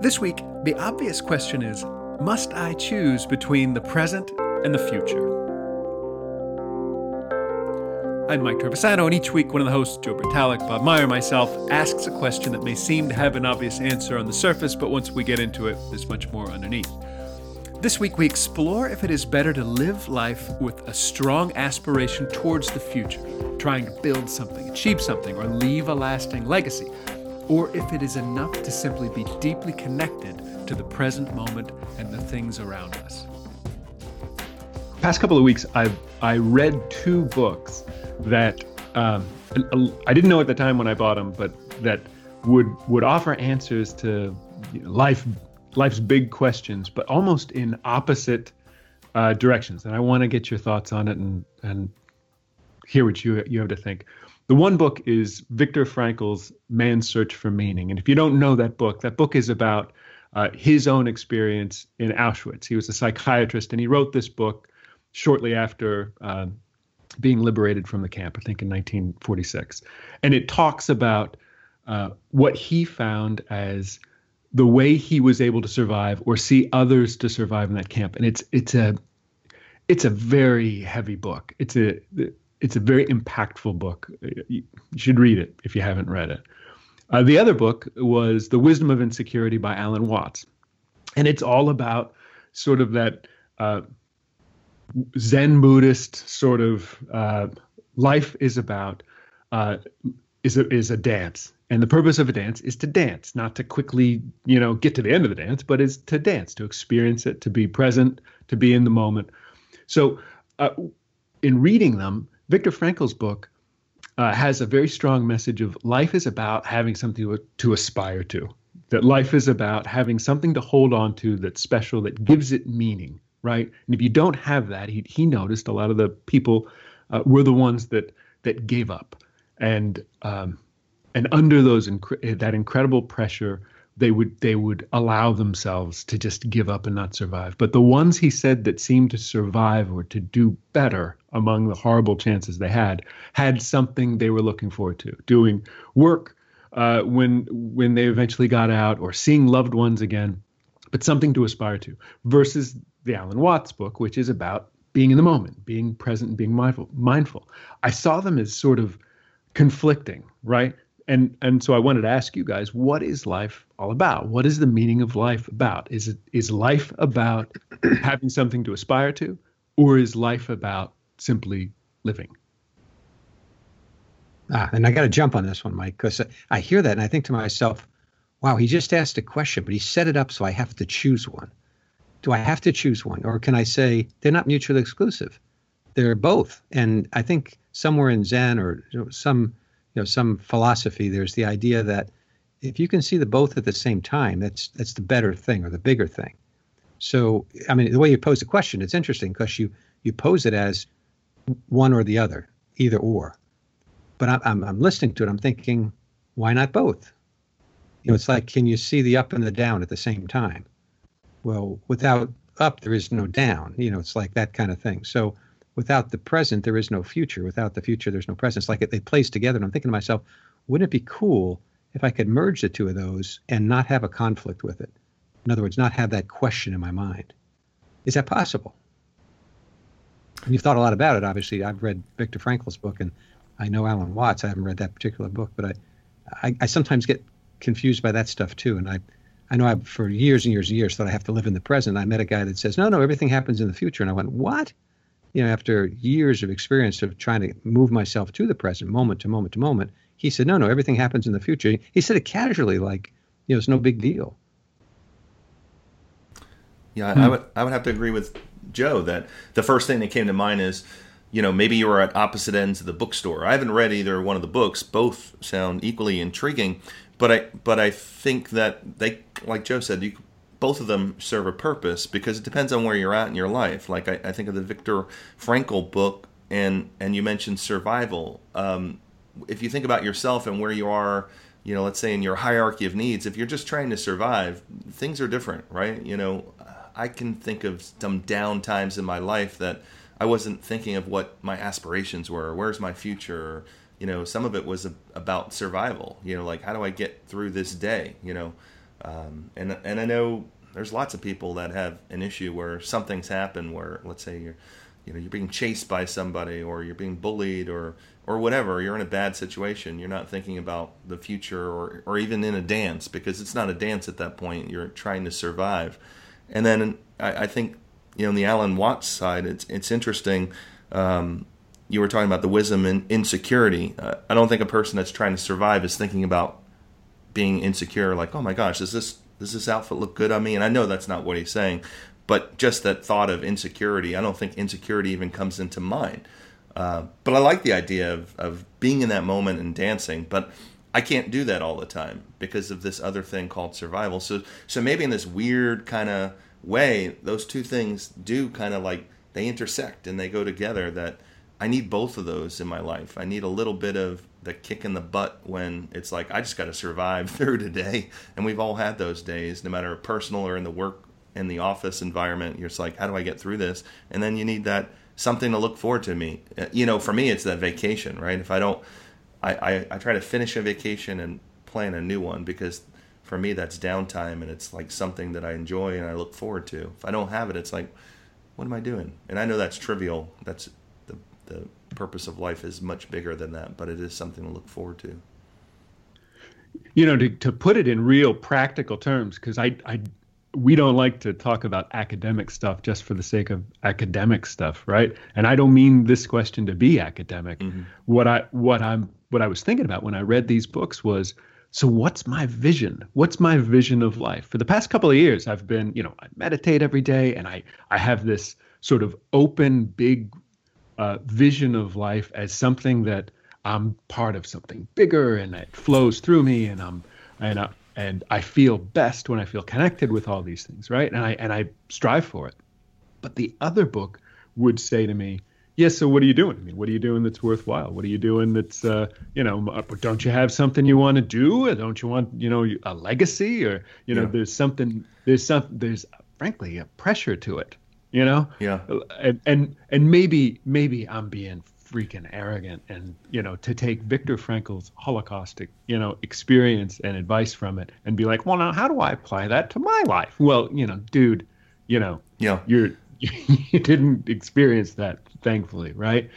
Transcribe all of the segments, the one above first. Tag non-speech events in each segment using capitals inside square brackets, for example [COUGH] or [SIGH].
This week, the obvious question is Must I choose between the present and the future? I'm Mike Trevisano, and each week one of the hosts, Joe Bertalik, Bob Meyer, myself, asks a question that may seem to have an obvious answer on the surface, but once we get into it, there's much more underneath. This week, we explore if it is better to live life with a strong aspiration towards the future, trying to build something, achieve something, or leave a lasting legacy or if it is enough to simply be deeply connected to the present moment and the things around us. Past couple of weeks, I've I read two books that um, I didn't know at the time when I bought them, but that would would offer answers to life life's big questions, but almost in opposite uh, directions. And I want to get your thoughts on it and and hear what you you have to think. The one book is Viktor Frankl's Man's Search for Meaning. And if you don't know that book, that book is about uh, his own experience in Auschwitz. He was a psychiatrist and he wrote this book shortly after uh, being liberated from the camp, I think in 1946. And it talks about uh, what he found as the way he was able to survive or see others to survive in that camp. And it's it's a it's a very heavy book. It's a it's a very impactful book. You should read it if you haven't read it. Uh, the other book was The Wisdom of Insecurity by Alan Watts. And it's all about sort of that uh, Zen Buddhist sort of uh, life is about uh, is a, is a dance. And the purpose of a dance is to dance, not to quickly, you know, get to the end of the dance, but is to dance, to experience it, to be present, to be in the moment. So, uh, in reading them, Viktor Frankl's book uh, has a very strong message of life is about having something to, to aspire to. That life is about having something to hold on to that's special, that gives it meaning, right? And if you don't have that, he, he noticed a lot of the people uh, were the ones that that gave up, and um, and under those inc- that incredible pressure, they would they would allow themselves to just give up and not survive. But the ones he said that seemed to survive or to do better among the horrible chances they had had something they were looking forward to, doing work uh, when when they eventually got out or seeing loved ones again, but something to aspire to. Versus the Alan Watts book, which is about being in the moment, being present, and being mindful. Mindful. I saw them as sort of conflicting, right? And and so I wanted to ask you guys, what is life all about? What is the meaning of life about? Is it is life about [CLEARS THROAT] having something to aspire to, or is life about simply living? Ah, and I got to jump on this one, Mike, because I hear that and I think to myself, wow, he just asked a question, but he set it up so I have to choose one. Do I have to choose one, or can I say they're not mutually exclusive? They're both, and I think somewhere in Zen or some you know some philosophy there's the idea that if you can see the both at the same time that's that's the better thing or the bigger thing. So i mean the way you pose the question it's interesting because you you pose it as one or the other either or. But I'm, I'm, I'm listening to it i'm thinking why not both? You know it's like can you see the up and the down at the same time? Well without up there is no down you know it's like that kind of thing. So without the present, there is no future. Without the future, there's no present. It's like it, it plays together. And I'm thinking to myself, wouldn't it be cool if I could merge the two of those and not have a conflict with it? In other words, not have that question in my mind. Is that possible? And you've thought a lot about it, obviously. I've read Viktor Frankl's book, and I know Alan Watts. I haven't read that particular book, but I, I, I sometimes get confused by that stuff too. And I, I know I've for years and years and years thought I have to live in the present. I met a guy that says, no, no, everything happens in the future. And I went, what? You know, after years of experience of trying to move myself to the present, moment to moment to moment, he said, no, no, everything happens in the future. He said it casually, like, you know, it's no big deal. Yeah, hmm. I would I would have to agree with Joe that the first thing that came to mind is, you know, maybe you were at opposite ends of the bookstore. I haven't read either one of the books. Both sound equally intriguing, but I but I think that they, like Joe said, you both of them serve a purpose because it depends on where you're at in your life. Like I, I think of the Viktor Frankl book, and and you mentioned survival. Um, if you think about yourself and where you are, you know, let's say in your hierarchy of needs, if you're just trying to survive, things are different, right? You know, I can think of some down times in my life that I wasn't thinking of what my aspirations were. Where's my future? You know, some of it was about survival. You know, like how do I get through this day? You know, Um, and and I know there's lots of people that have an issue where something's happened where let's say you're you know you're being chased by somebody or you're being bullied or or whatever you're in a bad situation you're not thinking about the future or or even in a dance because it's not a dance at that point you're trying to survive. And then I, I think you know on the Alan Watts side it's it's interesting um, you were talking about the wisdom and insecurity. Uh, I don't think a person that's trying to survive is thinking about being insecure like oh my gosh is this does this outfit look good on me and I know that's not what he's saying but just that thought of insecurity, I don't think insecurity even comes into mind. Uh, but I like the idea of, of being in that moment and dancing, but I can't do that all the time because of this other thing called survival. So, so maybe in this weird kind of way, those two things do kind of like they intersect and they go together. That I need both of those in my life. I need a little bit of the kick in the butt when it's like I just got to survive [LAUGHS] through today, and we've all had those days, no matter personal or in the work in the office environment. You're just like, how do I get through this? And then you need that something to look forward to. Me, uh, you know, for me, it's that vacation, right? If I don't, I, I, I try to finish a vacation and plan a new one because for me that's downtime and it's like something that I enjoy and I look forward to. If I don't have it, it's like, what am I doing? And I know that's trivial. That's the purpose of life is much bigger than that, but it is something to look forward to. You know, to, to put it in real practical terms, because I, I we don't like to talk about academic stuff just for the sake of academic stuff, right? And I don't mean this question to be academic. Mm-hmm. What I what I'm what I was thinking about when I read these books was so what's my vision? What's my vision of life? For the past couple of years I've been, you know, I meditate every day and I I have this sort of open big uh, vision of life as something that I'm part of something bigger and it flows through me and I'm and I, and I feel best when I feel connected with all these things, right? And I and I strive for it. But the other book would say to me, "Yes, so what are you doing? I mean, what are you doing that's worthwhile? What are you doing that's, uh, you know, uh, don't you have something you want to do? Or don't you want, you know, a legacy? Or you know, yeah. there's something, there's some, there's frankly a pressure to it, you know? Yeah. And and and maybe maybe I'm being freaking arrogant and you know to take Viktor Frankl's holocaustic you know experience and advice from it and be like, well, now how do I apply that to my life? Well, you know, dude, you know, yeah, you're [LAUGHS] you didn't experience that, thankfully, right?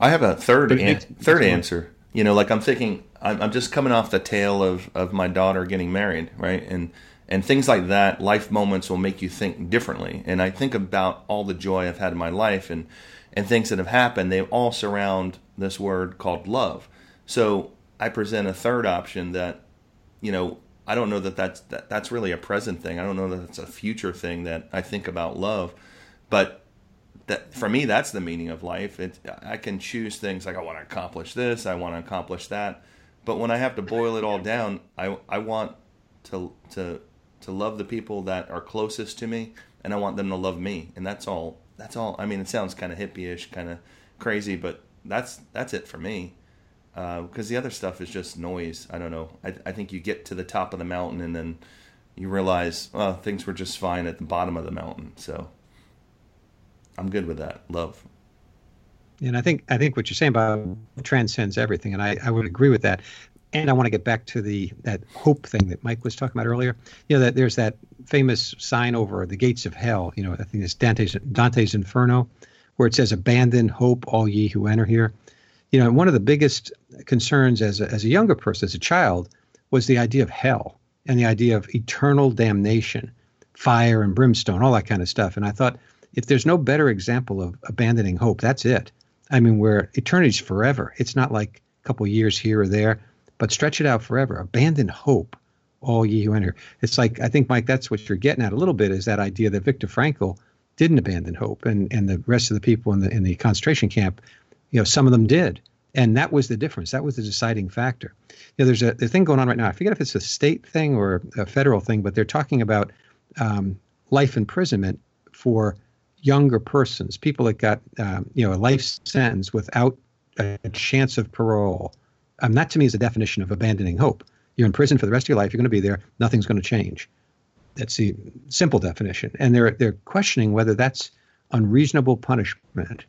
I have a third an- third answer. You know, like I'm thinking, I'm, I'm just coming off the tail of of my daughter getting married, right, and and things like that life moments will make you think differently and i think about all the joy i've had in my life and and things that have happened, they all surround this word called love. So I present a third option that, you know, I don't know that that's that, that's really a present thing. I don't know that it's a future thing that I think about love, but that for me that's the meaning of life. It I can choose things like I want to accomplish this, I want to accomplish that, but when I have to boil it all down, I I want to to to love the people that are closest to me, and I want them to love me, and that's all that's all. I mean, it sounds kind of hippie-ish, kind of crazy, but that's that's it for me. Because uh, the other stuff is just noise. I don't know. I, I think you get to the top of the mountain and then you realize, well, things were just fine at the bottom of the mountain. So I'm good with that. Love. And I think I think what you're saying about transcends everything, and I, I would agree with that. And I want to get back to the that hope thing that Mike was talking about earlier. You know that there's that famous sign over the gates of hell. You know, I think it's Dante's Dante's Inferno, where it says, "Abandon hope, all ye who enter here." You know, one of the biggest concerns as a, as a younger person, as a child, was the idea of hell and the idea of eternal damnation, fire and brimstone, all that kind of stuff. And I thought, if there's no better example of abandoning hope, that's it. I mean, where eternity's forever. It's not like a couple years here or there but stretch it out forever. Abandon hope, all ye who enter. It's like I think, Mike, that's what you're getting at a little bit is that idea that Viktor Frankl didn't abandon hope, and and the rest of the people in the in the concentration camp, you know, some of them did, and that was the difference. That was the deciding factor. You know, there's a the thing going on right now. I forget if it's a state thing or a federal thing, but they're talking about um, life imprisonment for younger persons, people that got um, you know a life sentence without a chance of parole um, that to me is a definition of abandoning hope. You're in prison for the rest of your life. You're going to be there. Nothing's going to change. That's the simple definition. And they're they're questioning whether that's unreasonable punishment,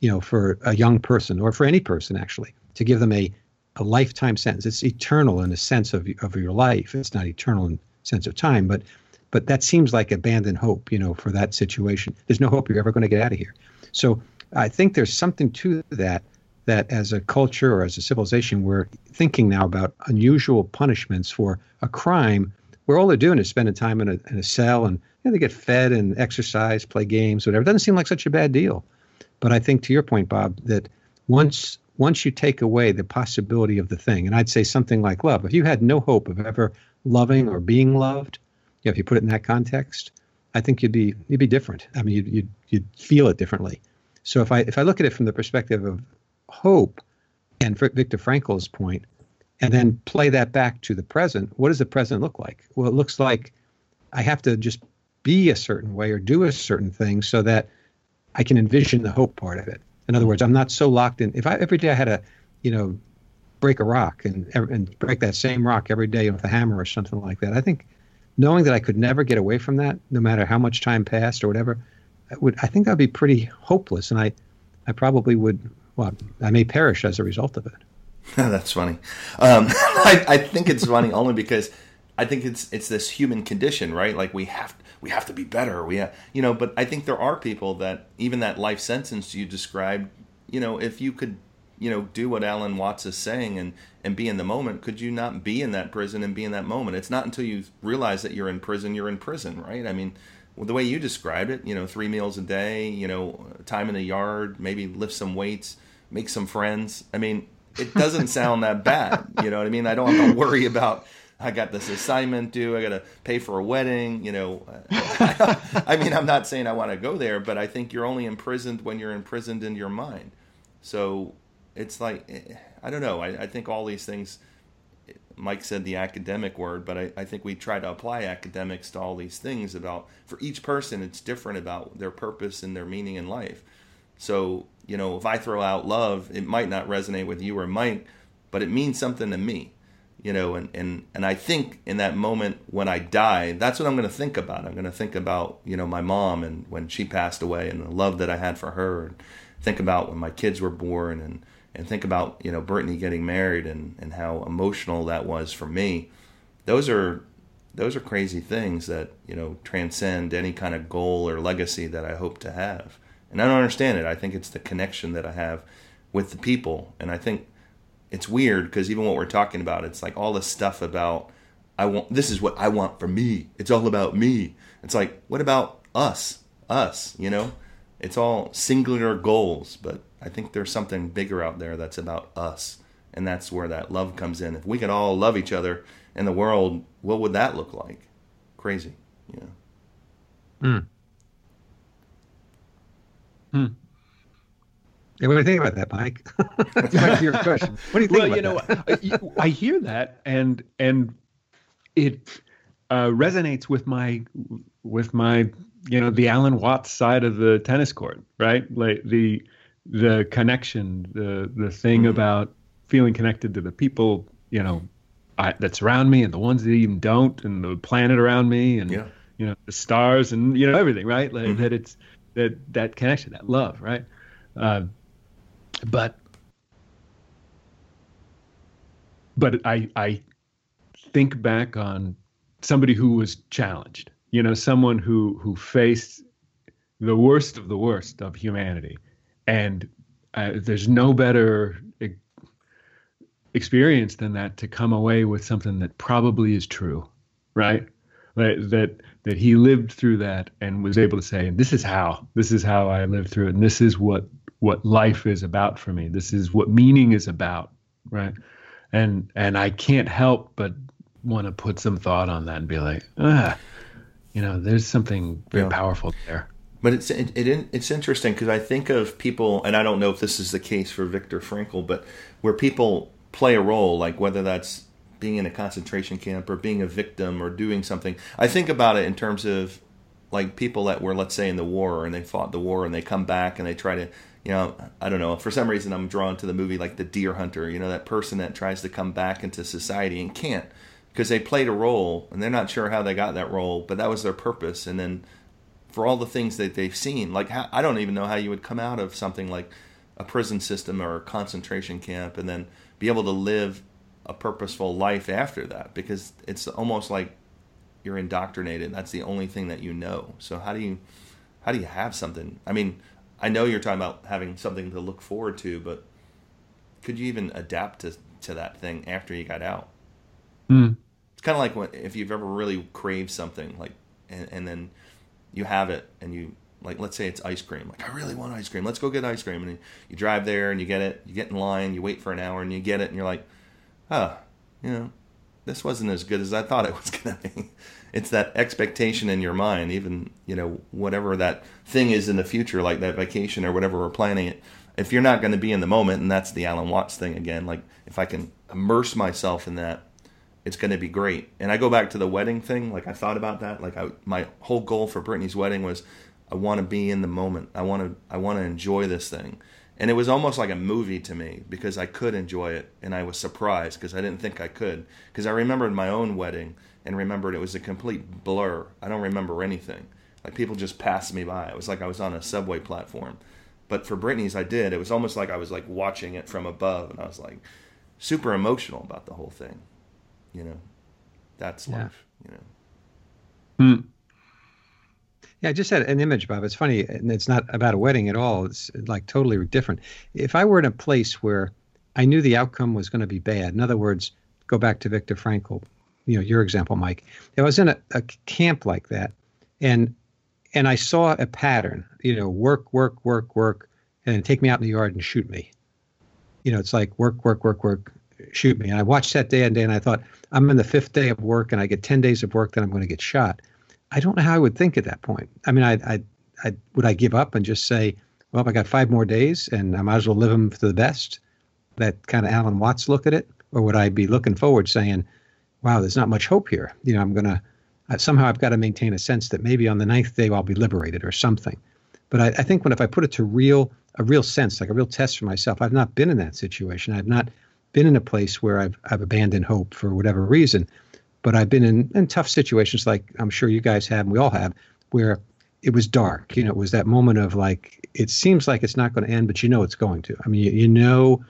you know, for a young person or for any person actually to give them a a lifetime sentence. It's eternal in the sense of of your life. It's not eternal in sense of time, but but that seems like abandoned hope, you know, for that situation. There's no hope you're ever going to get out of here. So I think there's something to that that as a culture or as a civilization, we're thinking now about unusual punishments for a crime where all they're doing is spending time in a, in a cell and you know, they get fed and exercise, play games, whatever. It doesn't seem like such a bad deal. But I think to your point, Bob, that once once you take away the possibility of the thing, and I'd say something like love, if you had no hope of ever loving or being loved, you know, if you put it in that context, I think you'd be you'd be different. I mean, you'd, you'd you'd feel it differently. So if I if I look at it from the perspective of hope, and for Viktor Frankl's point, and then play that back to the present, what does the present look like? Well, it looks like I have to just be a certain way or do a certain thing so that I can envision the hope part of it. In other words, I'm not so locked in. If I every day I had to, you know, break a rock and and break that same rock every day with a hammer or something like that, I think knowing that I could never get away from that, no matter how much time passed or whatever, I would I think I'd be pretty hopeless, and I I probably would. Well, I may perish as a result of it. [LAUGHS] That's funny. Um, [LAUGHS] I, I think it's funny only because I think it's it's this human condition, right? Like we have we have to be better. We have, you know, but I think there are people that even that life sentence you described, you know, if you could, you know, do what Alan Watts is saying and and be in the moment, could you not be in that prison and be in that moment? It's not until you realize that you're in prison, you're in prison, right? I mean, well, the way you described it, you know, three meals a day, you know, time in the yard, maybe lift some weights, make some friends. I mean, it doesn't sound that bad. You know what I mean? I don't have to worry about I got this assignment due. I got to pay for a wedding. You know, [LAUGHS] I mean, I'm not saying I want to go there, but I think you're only imprisoned when you're imprisoned in your mind. So it's like, eh, I don't know. I, I think all these things, Mike said the academic word, but I, I think we try to apply academics to all these things about, for each person, it's different about their purpose and their meaning in life. So, you know, if I throw out love, it might not resonate with you or Mike, but it means something to me you know and, and and i think in that moment when i die that's what i'm going to think about. I'm going to think about you know my mom and when she passed away and the love that i had for her and think about when my kids were born and and think about you know brittany getting married and and how emotional that was for me. Those are those are crazy things that you know transcend any kind of goal or legacy that i hope to have and i don't understand it i think it's the connection that i have with the people and i think it's weird because even what we're talking about, it's like all this stuff about I want this is what I want for me. It's all about me. It's like what about us? Us, you know? It's all singular goals, but I think there's something bigger out there that's about us. And that's where that love comes in. If we could all love each other in the world, what would that look like? Crazy, you know. Hmm. Hmm. Yeah, what do you think about that, Mike? Back to your question. What do you think? Well, you know, I, I, hear that, and and it uh, resonates with my with my you know the Alan Watts side of the tennis court, right? Like the the connection, the the thing mm-hmm. about feeling connected to the people, you know, I, that surround me, and the ones that even don't, and the planet around me, and yeah. you know the stars, and you know everything, right? Like mm-hmm. that it's that that connection, that love, right? Uh, but but I I think back on somebody who was challenged, you know, someone who who faced the worst of the worst of humanity, and uh, there's no better experience than that to come away with something that probably is true, right? That that that he lived through that and was able to say, "This is how. This is how I lived through it, and this is what what life is about for me. This is what meaning is about, right? And and I can't help but want to put some thought on that and be like, ah, you know, there's something very yeah. powerful there. But it's it, it it's interesting because I think of people, and I don't know if this is the case for Viktor Frankl, but where people play a role, like whether that's being in a concentration camp or being a victim or doing something. I think about it in terms of like people that were, let's say, in the war and they fought the war and they come back and they try to you know, I don't know. For some reason, I'm drawn to the movie like The Deer Hunter. You know, that person that tries to come back into society and can't because they played a role and they're not sure how they got that role, but that was their purpose. And then for all the things that they've seen, like how, I don't even know how you would come out of something like a prison system or a concentration camp and then be able to live a purposeful life after that because it's almost like you're indoctrinated. That's the only thing that you know. So how do you how do you have something? I mean, I know you're talking about having something to look forward to, but could you even adapt to to that thing after you got out? Mm. It's kind of like when, if you've ever really craved something, like, and, and then you have it, and you like, let's say it's ice cream. Like, I really want ice cream. Let's go get ice cream. And you drive there, and you get it. You get in line. You wait for an hour, and you get it, and you're like, oh, you know, this wasn't as good as I thought it was [LAUGHS] going to be. It's that expectation in your mind, even you know whatever that thing is in the future, like that vacation or whatever we're planning it. If you're not going to be in the moment, and that's the Alan Watts thing again. Like if I can immerse myself in that, it's going to be great. And I go back to the wedding thing. Like I thought about that. Like I, my whole goal for Brittany's wedding was, I want to be in the moment. I want to, I want to enjoy this thing and it was almost like a movie to me because I could enjoy it and I was surprised because I didn't think I could because I remembered my own wedding and remembered it was a complete blur. I don't remember anything. Like people just passed me by. It was like I was on a subway platform. But for Brittany's I did. It was almost like I was like watching it from above and I was like super emotional about the whole thing. You know. That's yeah. life, you know. Hmm. Yeah, I just had an image, Bob. It's funny, and it's not about a wedding at all. It's uh, like totally different. If I were in a place where I knew the outcome was going to be bad, in other words, go back to Viktor Frankl, you know, your example, Mike. If I was in a, a camp like that, and and I saw a pattern, you know, work, work, work, work, and then take me out in the yard and shoot me. You know, it's like work, work, work, work, shoot me. And I watched that day and day, and I thought, I'm in the fifth day of work, and I get 10 days of work, then I'm going to get shot. I don't know how I would think at that point. I mean, I, I, I would I give up and just say, well, I got five more days and I might as well live them to the best. That kind of Alan Watts look at it, or would I be looking forward, saying, wow, there's not much hope here. You know, I'm gonna uh, somehow I've got to maintain a sense that maybe on the ninth day I'll be liberated or something. But I, I think when if I put it to real a real sense, like a real test for myself, I've not been in that situation. I've not been in a place where I've I've abandoned hope for whatever reason but I've been in, in tough situations like I'm sure you guys have and we all have where it was dark. You know, it was that moment of like, it seems like it's not going to end, but you know it's going to. I mean, you, you know,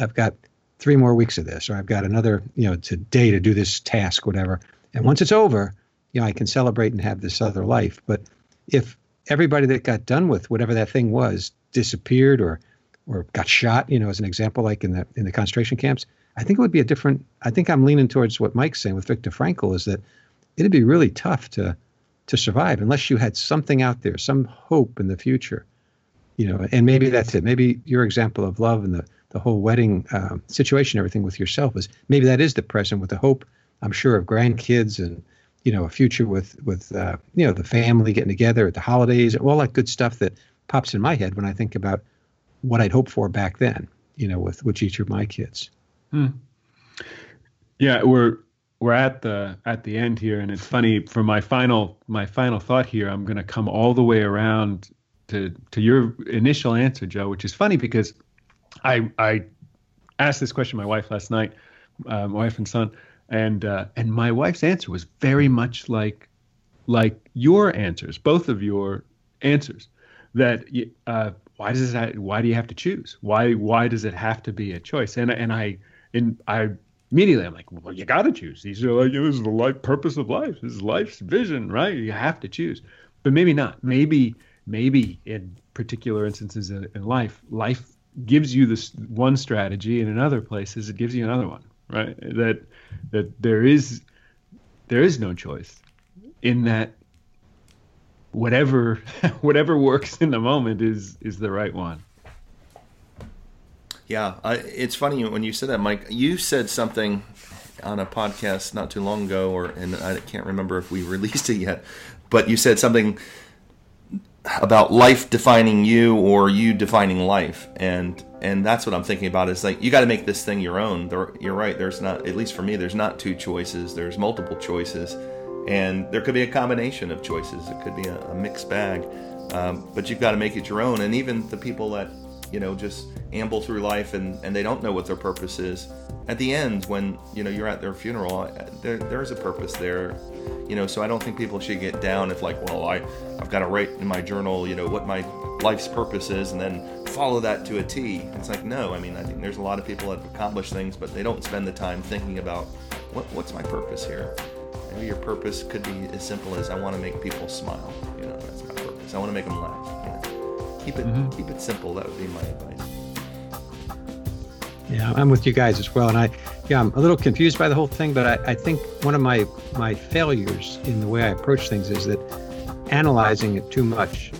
I've got three more weeks of this, or I've got another, you know, today to do this task, whatever. And once it's over, you know, I can celebrate and have this other life. But if everybody that got done with whatever that thing was disappeared or or got shot, you know, as an example, like in the in the concentration camps, I think it would be a different. I think I'm leaning towards what Mike's saying with Viktor Frankl is that it'd be really tough to to survive unless you had something out there, some hope in the future, you know. And maybe that's it. Maybe your example of love and the the whole wedding uh, situation, everything with yourself is maybe that is the present with the hope. I'm sure of grandkids and you know a future with with uh, you know the family getting together at the holidays, all that good stuff that pops in my head when I think about what I'd hoped for back then. You know, with with each of my kids. Hmm. Yeah, we're we're at the at the end here, and it's funny for my final my final thought here. I'm going to come all the way around to to your initial answer, Joe, which is funny because I I asked this question my wife last night, uh, my wife and son, and uh, and my wife's answer was very much like like your answers, both of your answers. That uh, why does it why do you have to choose? Why why does it have to be a choice? And and I and I immediately I'm like, well, you got to choose. These are like, this is the life purpose of life. This is life's vision, right? You have to choose, but maybe not. Maybe, maybe in particular instances in, in life, life gives you this one strategy, and in other places it gives you another one, right? That that there is there is no choice in that whatever [LAUGHS] whatever works in the moment is is the right one. Yeah, I, it's funny when you said that, Mike. You said something on a podcast not too long ago, or and I can't remember if we [LAUGHS] released it yet, but you said something about life defining you or you defining life, and and that's what I'm thinking about. Is like you got to make this thing your own. There, you're right. There's not, at least for me, there's not two choices. There's multiple choices, and there could be a combination of choices. It could be a, a mixed bag, um, but you've got to make it your own. And even the people that you know just amble through life and, and they don't know what their purpose is at the end when you know you're at their funeral uh, there, there's a purpose there you know so i don't think people should get down if like well i i've got to write in my journal you know what my life's purpose is and then follow that to a t it's like no i mean i think there's a lot of people that accomplish things but they don't spend the time thinking about what, what's my purpose here Maybe your purpose could be as simple as I want to make people smile. You know, that's my purpose. I want to make them laugh. Keep it Mhm. keep it simple. That would be my advice. Yeah, I'm with you guys as well. And I, yeah, I'm a little confused by the whole thing, but I, I think one of my my failures in the way I approach things is that analyzing it too much,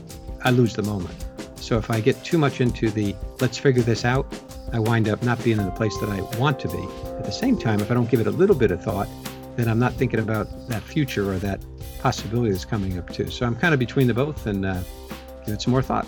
I lose the moment. So if I get too much into the let's figure this out, I wind up not being in the place that I want to be. At the same time, if I don't give it a little bit of thought, then I'm not thinking about that future or that possibility that's coming up too. So I'm kind of between the both and uh, give it some more thought.